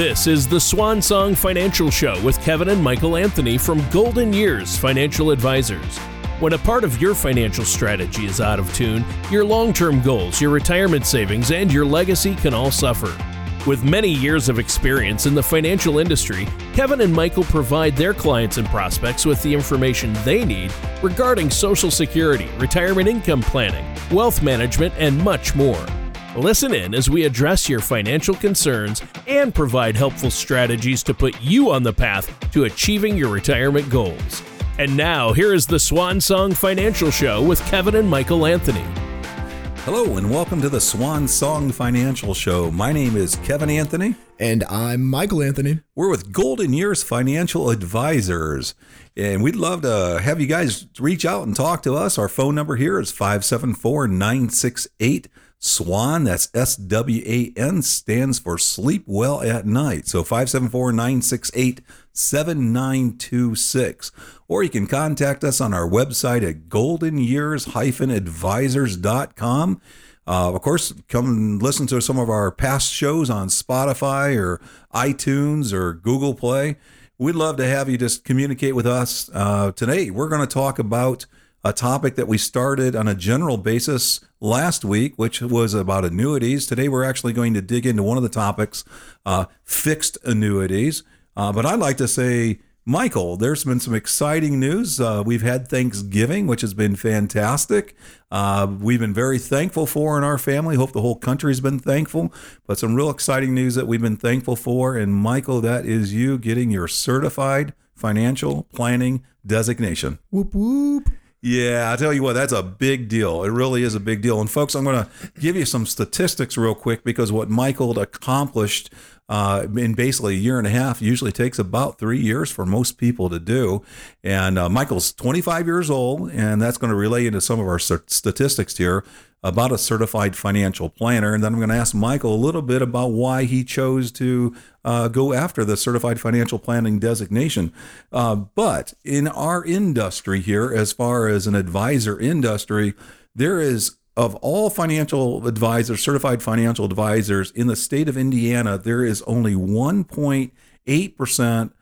This is the Swan Song Financial Show with Kevin and Michael Anthony from Golden Years Financial Advisors. When a part of your financial strategy is out of tune, your long term goals, your retirement savings, and your legacy can all suffer. With many years of experience in the financial industry, Kevin and Michael provide their clients and prospects with the information they need regarding Social Security, retirement income planning, wealth management, and much more. Listen in as we address your financial concerns and provide helpful strategies to put you on the path to achieving your retirement goals. And now, here is the Swan Song Financial Show with Kevin and Michael Anthony. Hello, and welcome to the Swan Song Financial Show. My name is Kevin Anthony. And I'm Michael Anthony. We're with Golden Years Financial Advisors. And we'd love to have you guys reach out and talk to us. Our phone number here is 574 968 SWAN. That's S W A N, stands for Sleep Well at Night. So 574 968 7926. Or you can contact us on our website at goldenyears-advisors.com. Uh, of course, come listen to some of our past shows on Spotify or iTunes or Google Play. We'd love to have you just communicate with us. Uh, today, we're going to talk about a topic that we started on a general basis last week, which was about annuities. Today, we're actually going to dig into one of the topics uh, fixed annuities. Uh, but I'd like to say, Michael, there's been some exciting news. Uh, we've had Thanksgiving, which has been fantastic. Uh, we've been very thankful for in our family. Hope the whole country's been thankful. But some real exciting news that we've been thankful for. And Michael, that is you getting your certified financial planning designation. Whoop whoop. Yeah, I tell you what, that's a big deal. It really is a big deal. And folks, I'm going to give you some statistics real quick because what Michael accomplished uh, in basically a year and a half usually takes about three years for most people to do. And uh, Michael's 25 years old, and that's going to relay into some of our statistics here about a certified financial planner. And then I'm going to ask Michael a little bit about why he chose to uh, go after the certified financial planning designation. Uh, but in our industry here, as far as an advisor industry, there is of all financial advisors, certified financial advisors in the state of Indiana, there is only 1.8%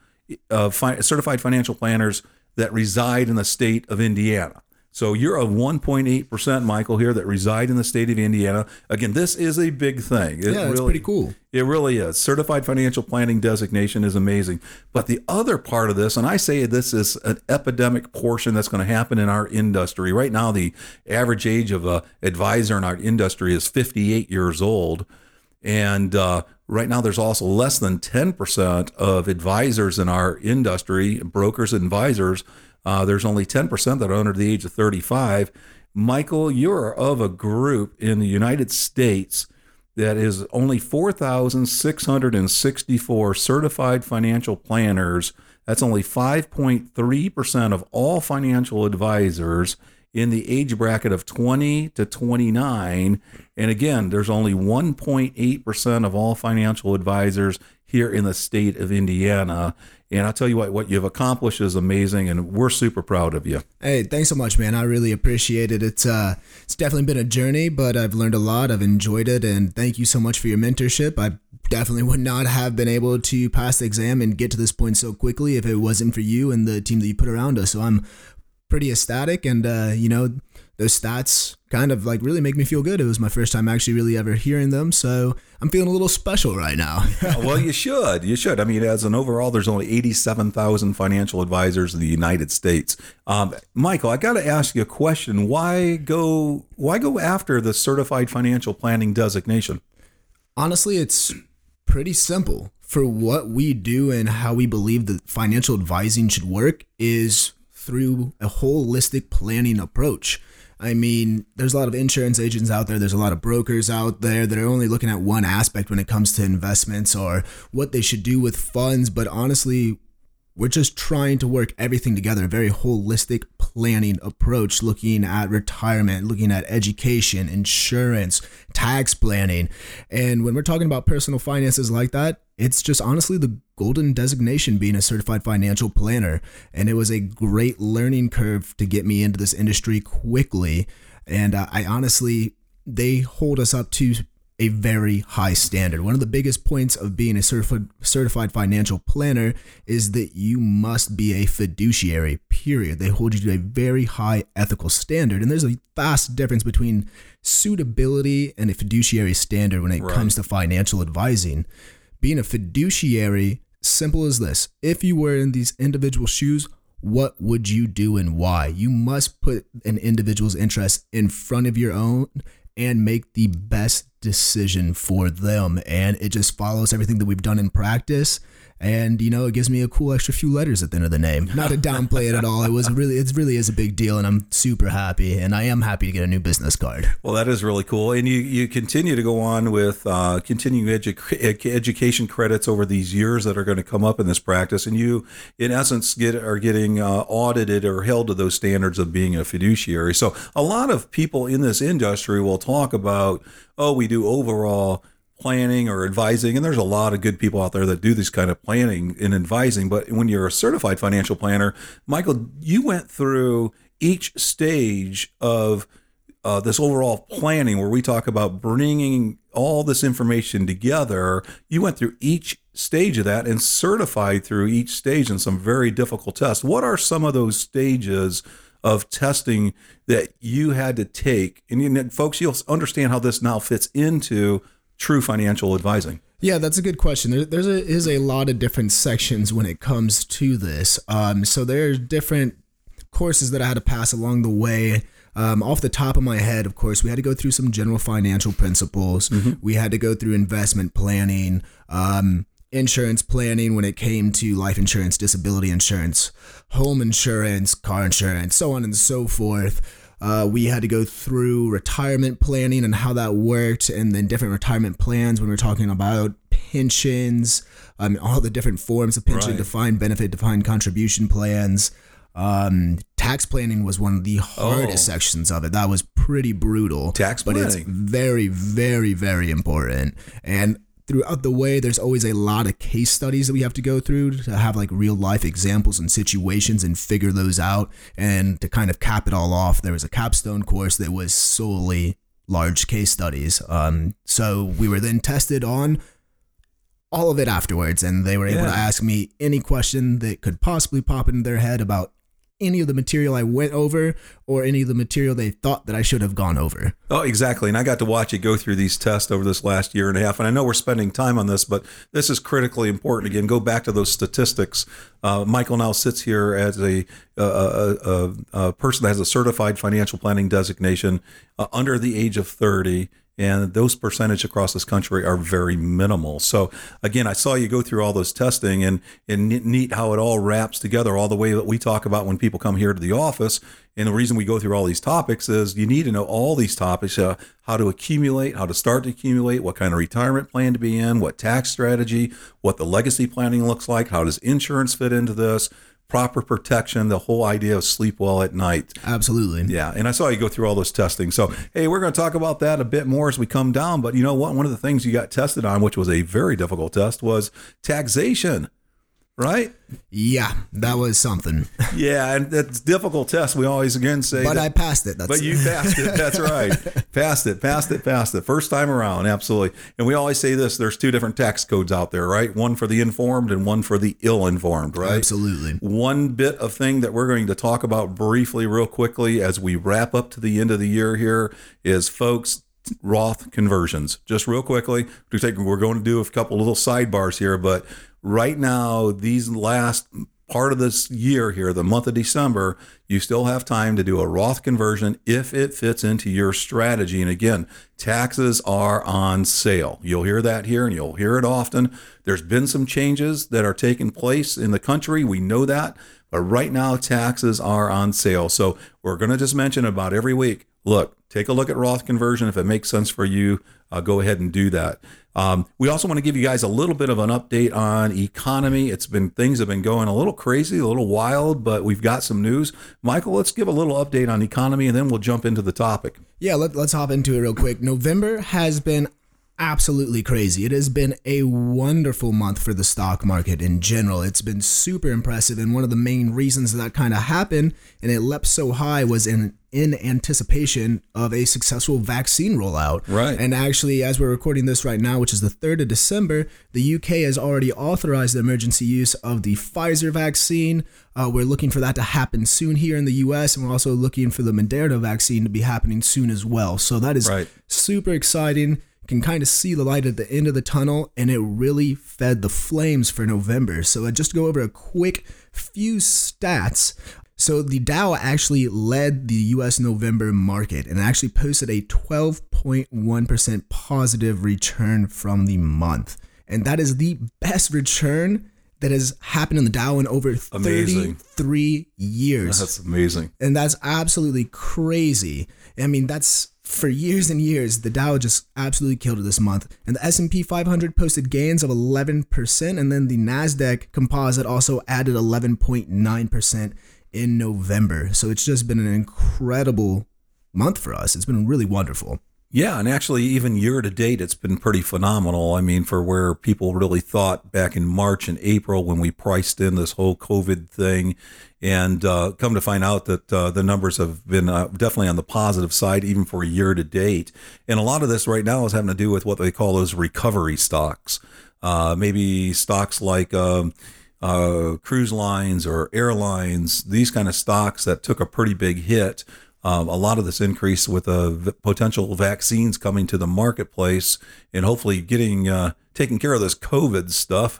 of uh, fi- certified financial planners that reside in the state of Indiana. So you're a 1.8%, Michael, here that reside in the state of Indiana. Again, this is a big thing. It yeah, it's really, pretty cool. It really is. Certified financial planning designation is amazing. But the other part of this, and I say this is an epidemic portion that's going to happen in our industry. Right now, the average age of a advisor in our industry is 58 years old. And uh, right now, there's also less than 10% of advisors in our industry, brokers and advisors, uh, there's only 10% that are under the age of 35. Michael, you're of a group in the United States that is only 4,664 certified financial planners. That's only 5.3% of all financial advisors in the age bracket of 20 to 29. And again, there's only 1.8% of all financial advisors here in the state of Indiana. And I'll tell you what, what you've accomplished is amazing, and we're super proud of you. Hey, thanks so much, man. I really appreciate it. It's uh, it's definitely been a journey, but I've learned a lot. I've enjoyed it, and thank you so much for your mentorship. I definitely would not have been able to pass the exam and get to this point so quickly if it wasn't for you and the team that you put around us. So I'm pretty ecstatic, and uh, you know, those stats kind of like really make me feel good. It was my first time actually really ever hearing them, so I'm feeling a little special right now. well, you should. You should. I mean, as an overall, there's only 87,000 financial advisors in the United States. Um, Michael, I got to ask you a question. Why go? Why go after the certified financial planning designation? Honestly, it's pretty simple. For what we do and how we believe that financial advising should work is through a holistic planning approach. I mean, there's a lot of insurance agents out there, there's a lot of brokers out there that are only looking at one aspect when it comes to investments or what they should do with funds. But honestly, we're just trying to work everything together, a very holistic planning approach, looking at retirement, looking at education, insurance, tax planning. And when we're talking about personal finances like that, it's just honestly the golden designation being a certified financial planner. And it was a great learning curve to get me into this industry quickly. And uh, I honestly, they hold us up to a very high standard. One of the biggest points of being a certified certified financial planner is that you must be a fiduciary. Period. They hold you to a very high ethical standard, and there's a vast difference between suitability and a fiduciary standard when it Right. comes to financial advising. Being a fiduciary, simple as this: if you were in these individual shoes. What would you do and why? You must put an individual's interest in front of your own and make the best decision for them. And it just follows everything that we've done in practice. And you know, it gives me a cool extra few letters at the end of the name. Not to downplay it at all. It was really, it really is a big deal, and I'm super happy. And I am happy to get a new business card. Well, that is really cool, and you you continue to go on with uh, continuing edu- education credits over these years that are going to come up in this practice, and you, in essence, get are getting uh, audited or held to those standards of being a fiduciary. So, a lot of people in this industry will talk about, oh, we do overall planning or advising and there's a lot of good people out there that do this kind of planning and advising but when you're a certified financial planner michael you went through each stage of uh, this overall planning where we talk about bringing all this information together. You went through each stage of that and certified through each stage in some very difficult tests. What are some of those stages of testing that you had to take? And know, folks you'll understand how this now fits into true financial advising Yeah, that's a good question. There, there's a, is a lot of different sections when it comes to this. Um, so there's different courses that I had to pass along the way. Um, off the top of my head, of course, we had to go through some general financial principles. We had to go through investment planning, um, insurance planning when it came to life insurance, disability insurance, home insurance, car insurance, so on and so forth. Uh, we had to go through retirement planning and how that worked, and then different retirement plans when we're talking about pensions, um, all the different forms of pension, Right. defined benefit, defined contribution plans. Um, tax planning was one of the hardest Oh. sections of it. That was pretty brutal. Tax planning. but it's very, very, very important. And throughout the way, there's always a lot of case studies that we have to go through to have like real life examples and situations and figure those out. And to kind of cap it all off, there was a capstone course that was solely large case studies. Um, so we were then tested on all of it afterwards, and they were able Yeah. to ask me any question that could possibly pop into their head about any of the material I went over or any of the material they thought that I should have gone over. Oh, exactly. And I got to watch you go through these tests over this last year and a half. And I know we're spending time on this, but this is critically important. Again, go back to those statistics. Uh, Michael now sits here as a, a, a, a, a person that has a certified financial planning designation uh, under the age of 30. And those percentage across this country are very minimal. So again, I saw you go through all those testing and, and neat- how it all wraps together all the way that we talk about when people come here to the office. And the reason we go through all these topics is you need to know all these topics uh, how to accumulate, how to start to accumulate, what kind of retirement plan to be in, what tax strategy, what the legacy planning looks like, how does insurance fit into this, proper protection, the whole idea of sleep well at night. Absolutely. Yeah, and I saw you go through all those testing. So, hey, we're going to talk about that a bit more as we come down. But you know what? One of the things you got tested on, which was a very difficult test, was taxation, right? Yeah, that was something. Yeah, and that's difficult test. We always again say, But that- I passed it. That's but you passed it. That's right. passed it, passed it, passed it. First time around, absolutely. And we always say this: there's two different tax codes out there, right? One for the informed and one for the ill-informed, right? Absolutely. One bit of thing that we're going to talk about briefly, real quickly, as we wrap up to the end of the year here, is folks. Roth conversions, just real quickly. We're going to do a couple little sidebars here, but right now, these last part of this year here, the month of December, you still have time to do a Roth conversion if it fits into your strategy. And again, taxes are on sale. You'll hear that here and you'll hear it often. There's been some changes that are taking place in the country. We know that. But right now, taxes are on sale. So we're going to just mention about every week. Look, take a look at Roth conversion. If it makes sense for you, uh, go ahead and do that. Um, we also want to give you guys a little bit of an update on economy. It's been things have been going a little crazy, a little wild, but we've got some news. Michael, let's give a little update on economy, and then we'll jump into the topic. Yeah, let, let's hop into it real quick. November has been absolutely crazy. It has been a wonderful month for the stock market in general. It's been super impressive. And one of the main reasons that kind of happened and it leapt so high was in in anticipation of a successful vaccine rollout. Right. And actually, as we're recording this right now, which is the 3rd of December, the UK has already authorized the emergency use of the Pfizer vaccine. Uh, we're looking for that to happen soon here in the US, and we're also looking for the Moderna vaccine to be happening soon as well. So that is Right. super exciting. Can kind of see the light at the end of the tunnel, and it really fed the flames for November. So, uh, just to go over a quick few stats. So, the Dow actually led the US November market and actually posted a 12.1% positive return from the month. And that is the best return that has happened in the Dow in over Amazing. 33 years That's amazing. and that's absolutely crazy. I mean, that's for years and years. The Dow just absolutely killed it this month, and the S and P 500 posted gains of 11 percent, and then the Nasdaq Composite also added 11.9 percent in November. So it's just been an incredible month for us. It's been really wonderful. Yeah, and actually, even year to date, it's been pretty phenomenal. I mean, for where people really thought back in March and April when we priced in this whole COVID thing, and uh, come to find out that uh, the numbers have been uh, definitely on the positive side, even for year to date. And a lot of this right now is having to do with what they call those recovery stocks. Uh, maybe stocks like. Um, uh, cruise lines or airlines, these kind of stocks that took a pretty big hit. Um, a lot of this increase with uh, v- potential vaccines coming to the marketplace and hopefully getting uh, taking care of this COVID stuff,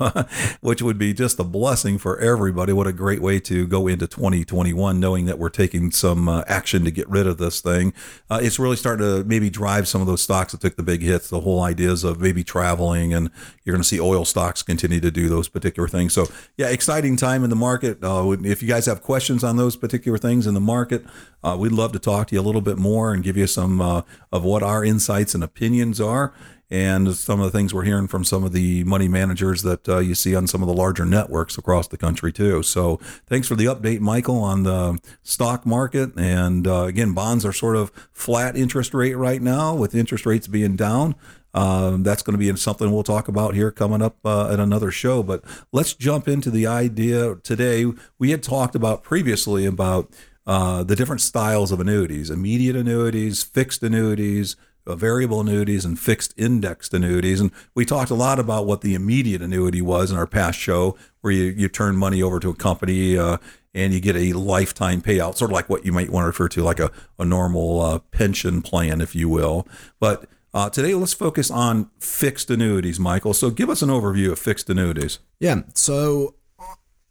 which would be just a blessing for everybody. What a great way to go into 2021, knowing that we're taking some uh, action to get rid of this thing. Uh, it's really starting to maybe drive some of those stocks that took the big hits. The whole ideas of maybe traveling, and you're going to see oil stocks continue to do those particular things. So, yeah, exciting time in the market. Uh, if you guys have questions on those particular things in the market, uh, we'd love to talk to you a little bit more and give you some uh, of what our insights and opinions are and some of the things we're hearing from some of the money managers that uh, you see on some of the larger networks across the country too. So thanks for the update, Michael, on the stock market. And uh, again, bonds are sort of flat interest rate right now, with interest rates being down. Um, that's going to be something we'll talk about here coming up uh, at another show. But let's jump into the idea today. We had talked about previously about uh, the different styles of annuities immediate annuities, fixed annuities, variable annuities, and fixed indexed annuities. And we talked a lot about what the immediate annuity was in our past show, where you, you turn money over to a company uh, and you get a lifetime payout, sort of like what you might want to refer to like a, a normal uh, pension plan, if you will. But uh, today, let's focus on fixed annuities, Michael. So give us an overview of fixed annuities. Yeah. So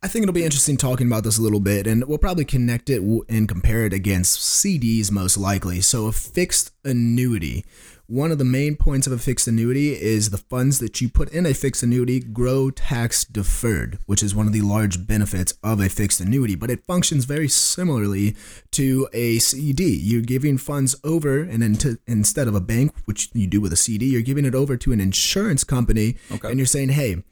I think it'll be interesting talking about this a little bit, and we'll probably connect it and compare it against CDs most likely. So, a fixed annuity. One of the main points of a fixed annuity is the funds that you put in a fixed annuity grow tax deferred, which is one of the large benefits of a fixed annuity. But it functions very similarly to a CD. You're giving funds over, and into, instead of a bank, which you do with a CD, you're giving it over to an insurance company, Okay. and you're saying, hey,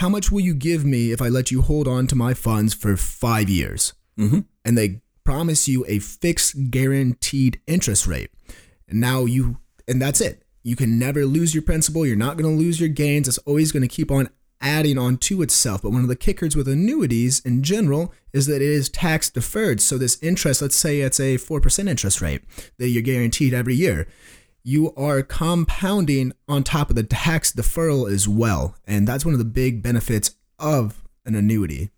how much will you give me if I let you hold on to my funds for five years? Mhm. And they promise you a fixed guaranteed interest rate. And now you, and that's it. You can never lose your principal. You're not going to lose your gains. It's always going to keep on adding on to itself. But one of the kickers with annuities in general is that it is tax deferred. So this interest, let's say it's a 4% interest rate that you're guaranteed every year you are compounding on top of the tax deferral as well. And that's one of the big benefits of an annuity.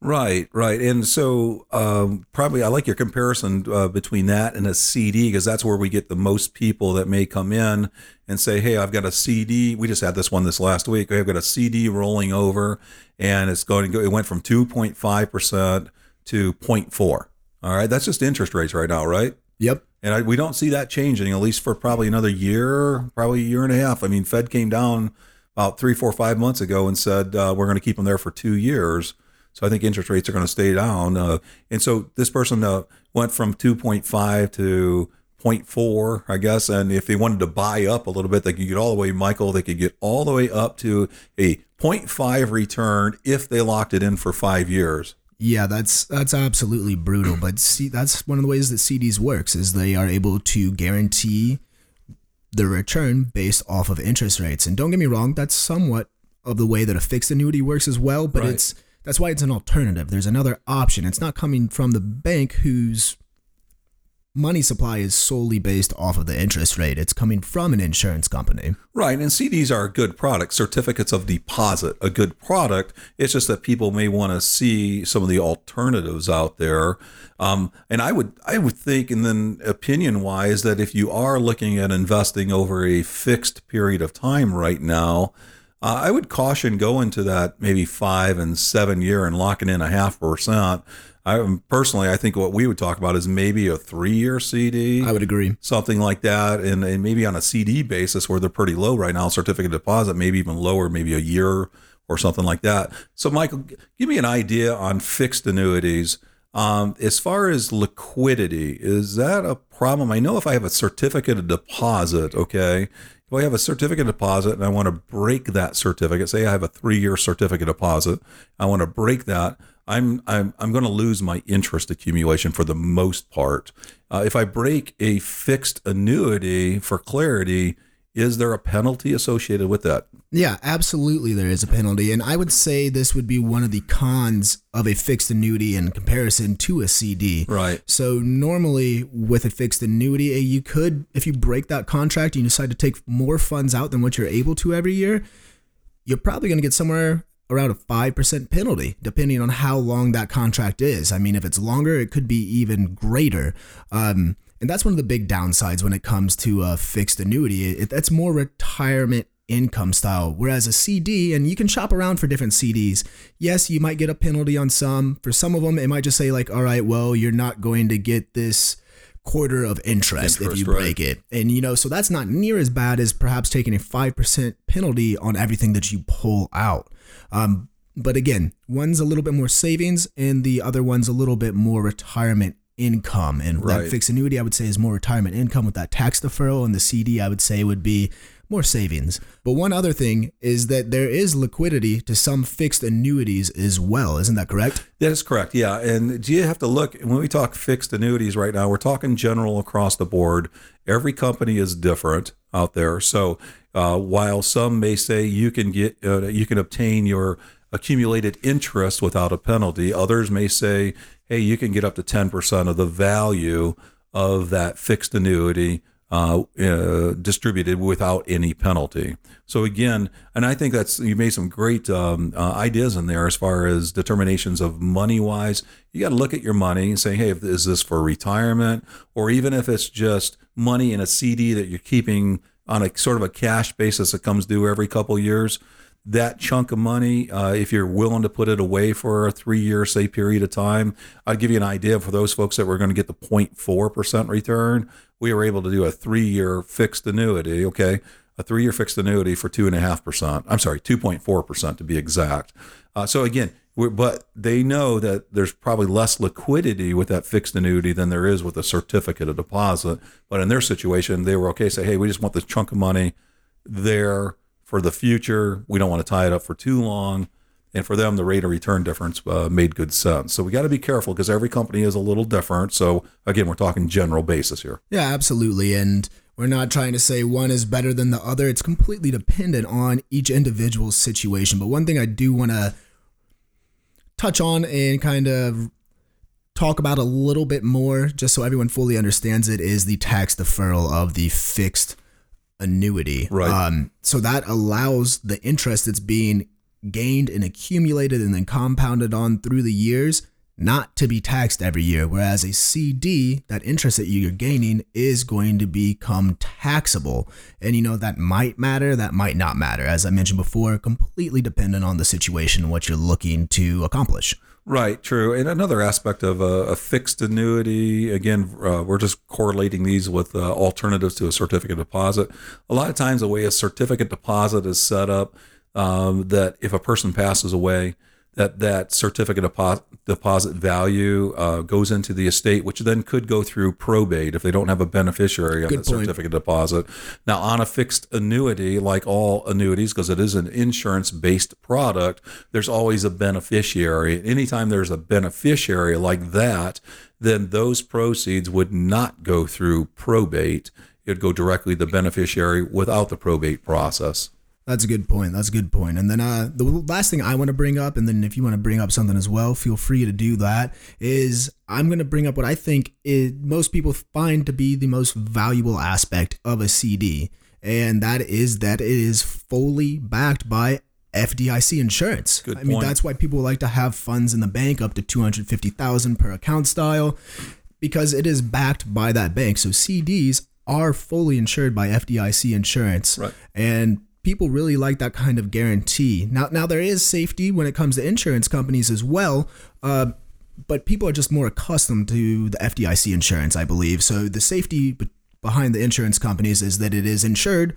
Right, right. And so, um, probably I like your comparison uh, between that and a CD because that's where we get the most people that may come in and say, Hey, I've got a CD. We just had this one this last week. I've got a CD rolling over and it's going to go, it went from 2.5% to 0.4. All right. That's just interest rates right now, right? Yep. And I, we don't see that changing at least for probably another year, probably a year and a half. I mean, Fed came down about three, four, five months ago and said uh, we're going to keep them there for two years. So I think interest rates are going to stay down. Uh, and so this person uh, went from 2.5 to 0.4, I guess. And if they wanted to buy up a little bit, they could get all the way, Michael, they could get all the way up to a 0.5 return if they locked it in for five years. Yeah, that's that's absolutely brutal. But see, that's one of the ways that CDs works is they are able to guarantee the return based off of interest rates. And don't get me wrong, that's somewhat of the way that a fixed annuity works as well. But Right. it's that's why it's an alternative. There's another option. It's not coming from the bank who's money supply is solely based off of the interest rate. It's coming from an insurance company. Right. And CDs are a good product, certificates of deposit, a good product. It's just that people may want to see some of the alternatives out there. Um, and I would I would think, and then opinion wise, that if you are looking at investing over a fixed period of time right now, uh, I would caution going to that maybe five and seven year and locking in a half percent I personally, I think what we would talk about is maybe a three-year CD. I would agree, something like that, and, and maybe on a CD basis where they're pretty low right now, certificate deposit maybe even lower, maybe a year or something like that. So, Michael, give me an idea on fixed annuities. Um, as far as liquidity, is that a problem? I know if I have a certificate of deposit, okay, if I have a certificate deposit and I want to break that certificate, say I have a three year certificate deposit, I want to break that. I'm I'm I'm going to lose my interest accumulation for the most part. Uh, if I break a fixed annuity for clarity, is there a penalty associated with that? Yeah, absolutely. There is a penalty, and I would say this would be one of the cons of a fixed annuity in comparison to a CD. Right. So normally with a fixed annuity, eh, you could, if you break that contract and you decide to take more funds out than what you're able to every year, you're probably going to get somewhere around a 5% penalty, depending on how long that contract is. I mean, if it's longer, it could be even greater. Um, and that's one of the big downsides when it comes to a fixed annuity. It, that's more retirement income style. Whereas a CD, and you can shop around for different CDs. Yes, you might get a penalty on some. For some of them, it might just say, like, all right, well, you're not going to get this quarter of interest, interest if you break right. it. And you know, so that's not near as bad as perhaps taking a 5% penalty on everything that you pull out. Um, but again, one's a little bit more savings and the other one's a little bit more retirement income. And right. that fixed annuity, I would say, is more retirement income with that tax deferral. And the CD, I would say, would be more savings. But one other thing is that there is liquidity to some fixed annuities as well. Isn't that correct? That is correct. Yeah. And do you have to look when we talk fixed annuities right now, we're talking general across the board. Every company is different out there. So uh, while some may say you can get uh, you can obtain your accumulated interest without a penalty, others may say, hey, you can get up to 10% of the value of that fixed annuity uh, uh, distributed without any penalty. So again, and I think that's you made some great um, uh, ideas in there as far as determinations of money wise. You got to look at your money and say, hey, is this for retirement, or even if it's just money in a CD that you're keeping on a sort of a cash basis that comes due every couple years that chunk of money, uh, if you're willing to put it away for a three year, say, period of time, I'd give you an idea for those folks that were going to get the 0.4% return. We were able to do a three year fixed annuity, okay? A three year fixed annuity for 2.5%. I'm sorry, 2.4% to be exact. Uh, so again, but they know that there's probably less liquidity with that fixed annuity than there is with a certificate of deposit. But in their situation, they were okay. Say, hey, we just want this chunk of money there for the future. We don't want to tie it up for too long. And for them, the rate of return difference uh, made good sense. So we got to be careful because every company is a little different. So again, we're talking general basis here. Yeah, absolutely. And we're not trying to say one is better than the other. It's completely dependent on each individual situation. But one thing I do want to touch on and kind of talk about a little bit more, just so everyone fully understands it, is the tax deferral of the fixed annuity. Right. Um, so that allows the interest that's being gained and accumulated and then compounded on through the years not to be taxed every year. Whereas a CD, that interest that you're gaining is going to become taxable. And you know, that might matter, that might not matter. As I mentioned before, completely dependent on the situation what you're looking to accomplish. Right, true. And another aspect of a, a fixed annuity, again, uh, we're just correlating these with uh, alternatives to a certificate deposit. A lot of times, the way a certificate deposit is set up, um, that if a person passes away, that that certificate deposit, deposit value uh, goes into the estate, which then could go through probate if they don't have a beneficiary on the certificate deposit. Now, on a fixed annuity, like all annuities, because it is an insurance based product, there's always a beneficiary. Anytime there's a beneficiary like that, then those proceeds would not go through probate. It'd go directly to the beneficiary without the probate process. That's a good point. That's a good point. And then uh, the last thing I want to bring up, and then if you want to bring up something as well, feel free to do that. Is I'm going to bring up what I think is, most people find to be the most valuable aspect of a CD, and that is that it is fully backed by FDIC insurance. Good I mean, that's why people like to have funds in the bank up to 250,000 per account style because it is backed by that bank. So CDs are fully insured by FDIC insurance. Right. And people really like that kind of guarantee. Now now there is safety when it comes to insurance companies as well. Uh, but people are just more accustomed to the FDIC insurance, I believe. So the safety behind the insurance companies is that it is insured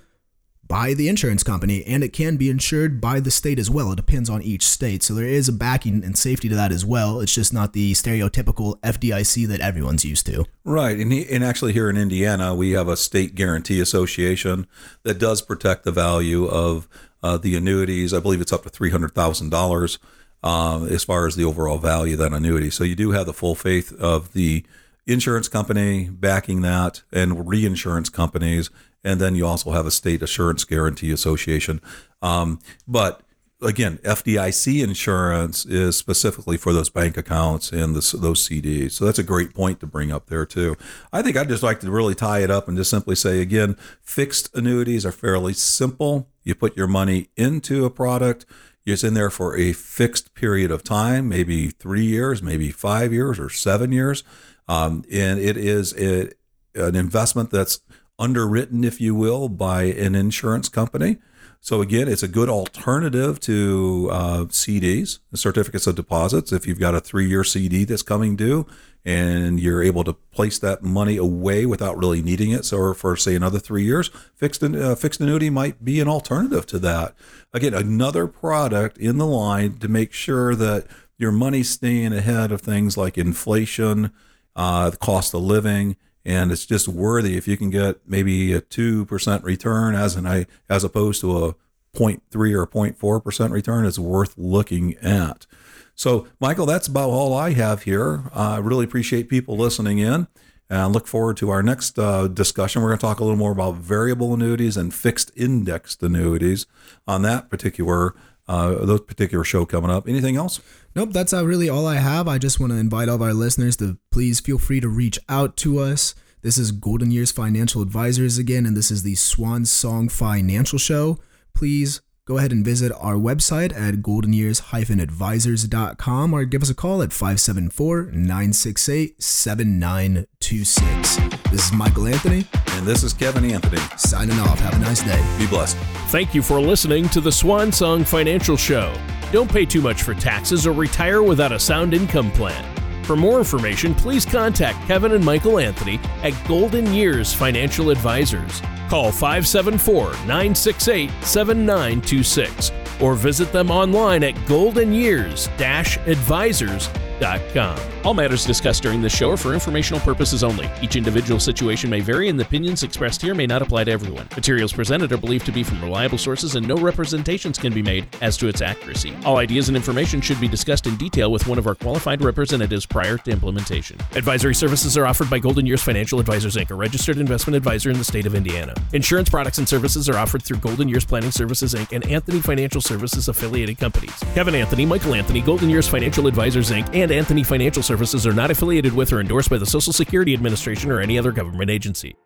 by the insurance company and it can be insured by the state as well. It depends on each state. So there is a backing and safety to that as well. It's just not the stereotypical FDIC that everyone's used to. Right, and, he, and actually here in Indiana, we have a state guarantee association that does protect the value of uh, the annuities. I believe it's up to three hundred thousand dollars um, as far as the overall value of that annuity. So you do have the full faith of the insurance company backing that, and reinsurance companies, and then you also have a state assurance guarantee association. Um, but again, FDIC insurance is specifically for those bank accounts and those CDs. So that's a great point to bring up there too. I think I'd just like to really tie it up and just simply say again, fixed annuities are fairly simple. You put your money into a product. It's in there for a fixed period of time, maybe three years, maybe five years, or seven years, um, and it is a, an investment that's underwritten, if you will, by an insurance company. So again, it's a good alternative to uh, CDs, certificates of deposits. If you've got a three-year CD that's coming due, and you're able to place that money away without really needing it, so for say another three years, fixed uh, fixed annuity might be an alternative to that. Again, another product in the line to make sure that your money's staying ahead of things like inflation, uh, the cost of living, and it's just worthy if you can get maybe a two percent return as an I as opposed to a 0.3 or 0.4 percent return. It's worth looking at. So, Michael, that's about all I have here. I really appreciate people listening in. And look forward to our next uh, discussion. We're going to talk a little more about variable annuities and fixed indexed annuities on that particular uh, those particular show coming up. Anything else? Nope, that's uh, really all I have. I just want to invite all of our listeners to please feel free to reach out to us. This is Golden Years Financial Advisors again, and this is the Swan Song Financial Show. Please go ahead and visit our website at goldenyears-advisors.com or give us a call at 574-968-7926. This is Michael Anthony And this is Kevin Anthony. signing off. Have a nice day. Be blessed. Thank you for listening to the Swan Song Financial Show. Don't pay too much for taxes or retire without a sound income plan. For more information, please contact Kevin and Michael Anthony at Golden Years Financial Advisors. Call 574 968 7926 or visit them online at golden goldenyears advisors.com. All matters discussed during this show are for informational purposes only. Each individual situation may vary, and the opinions expressed here may not apply to everyone. Materials presented are believed to be from reliable sources, and no representations can be made as to its accuracy. All ideas and information should be discussed in detail with one of our qualified representatives prior to implementation. Advisory services are offered by Golden Years Financial Advisors Inc., a registered investment advisor in the state of Indiana. Insurance products and services are offered through Golden Years Planning Services Inc. and Anthony Financial Services affiliated companies. Kevin Anthony, Michael Anthony, Golden Years Financial Advisors Inc., and Anthony Financial Services are not affiliated with or endorsed by the Social Security Administration or any other government agency.